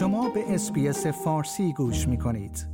شما به SBS فارسی گوش می کنید.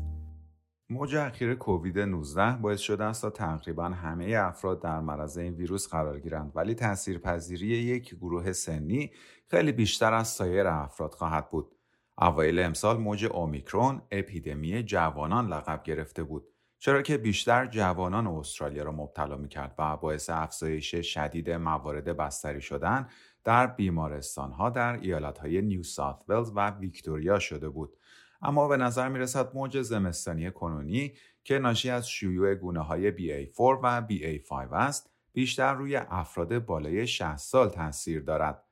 موج اخیر کووید 19 باعث شده است تا تقریبا همه افراد در معرض این ویروس قرار گیرند ولی تاثیرپذیری یک گروه سنی خیلی بیشتر از سایر افراد خواهد بود. اوایل امسال موج اومیکرون اپیدمی جوانان لقب گرفته بود چرا که بیشتر جوانان استرالیا را مبتلا می‌کرد و باعث افزایش شدید موارد بستری شدن در بیمارستان ها در ایالت های نیو ساوت ولز و ویکتوریا شده بود. اما به نظر می رسد موج زمستانی کنونی که ناشی از شیوع گونه های BA4 و BA5 است بیشتر روی افراد بالای 60 سال تاثیر دارد.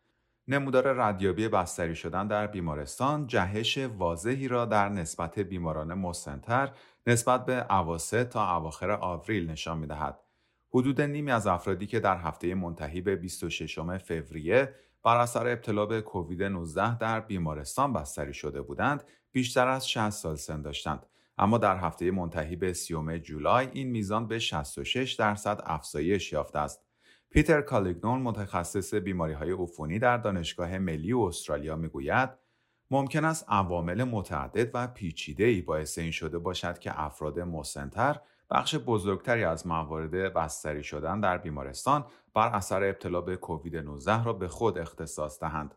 نمودار ردیابی بستری شدن در بیمارستان جهش واضحی را در نسبت بیماران مسنتر نسبت به اواسط تا اواخر آوریل نشان می دهد. حدود نیمی از افرادی که در هفته منتهی به 26 فوریه بر اثر ابتلا به کووید 19 در بیمارستان بستری شده بودند بیشتر از 60 سال سن داشتند اما در هفته منتهی به 30 جولای این میزان به 66 درصد افزایش یافته است پیتر کالیگنون متخصص بیماری های عفونی در دانشگاه ملی استرالیا می‌گوید ممکن است عوامل متعدد و پیچیده ای باعث این شده باشد که افراد مسنتر بخش بزرگتری از موارد بستری شدن در بیمارستان بر اثر ابتلا به کووید 19 را به خود اختصاص دهند.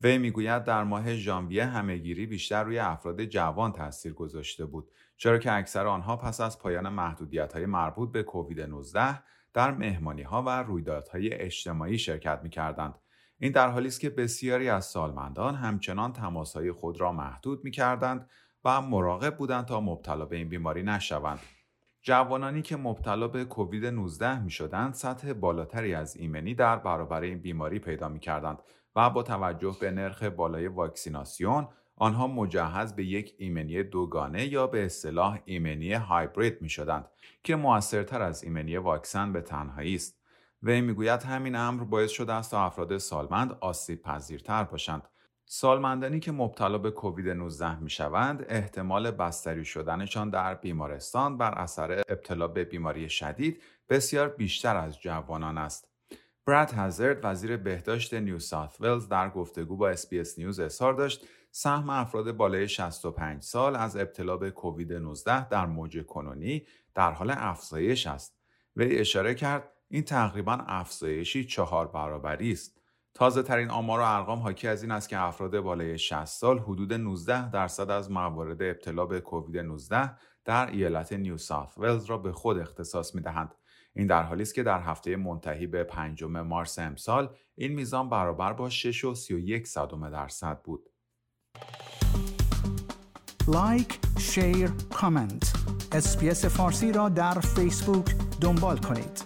وی می‌گوید در ماه ژانویه همهگیری بیشتر روی افراد جوان تاثیر گذاشته بود چرا که اکثر آنها پس از پایان محدودیت های مربوط به کووید 19 در مهمانی ها و رویدادهای اجتماعی شرکت می کردند. این در حالی است که بسیاری از سالمندان همچنان تماسهای خود را محدود می کردند و مراقب بودند تا مبتلا به این بیماری نشوند. جوانانی که مبتلا به کووید 19 می شدند سطح بالاتری از ایمنی در برابر این بیماری پیدا می کردند و با توجه به نرخ بالای واکسیناسیون آنها مجهز به یک ایمنی دوگانه یا به اصطلاح ایمنی هایبرید می شدند که موثرتر از ایمنی واکسن به تنهایی است. وی می‌گوید همین امر باعث شده است تا افراد سالمند آسیب پذیرتر باشند. سالمندانی که مبتلا به کووید 19 می شوند احتمال بستری شدنشان در بیمارستان بر اثر ابتلا به بیماری شدید بسیار بیشتر از جوانان است. براد هزارد وزیر بهداشت نیو ساوت ولز در گفتگو با SBS News اظهار داشت سهم افراد بالای 65 سال از ابتلا به کووید 19 در موج کنونی در حال افزایش است. وی اشاره کرد این تقریبا افزایشی چهار برابری است. تازه ترین آمار و ارقام حاکی از این است که افراد بالای 60 سال حدود 19 درصد از موارد ابتلا به کووید 19 در ایالت نیو ساوت ولز را به خود اختصاص می دهند. این در حالی است که در هفته منتهی به پنجم مارس امسال این میزان برابر با 6 و 31 صدم درصد بود. like، share، comment. SBS فارسی را در فیسبوک دنبال کنید.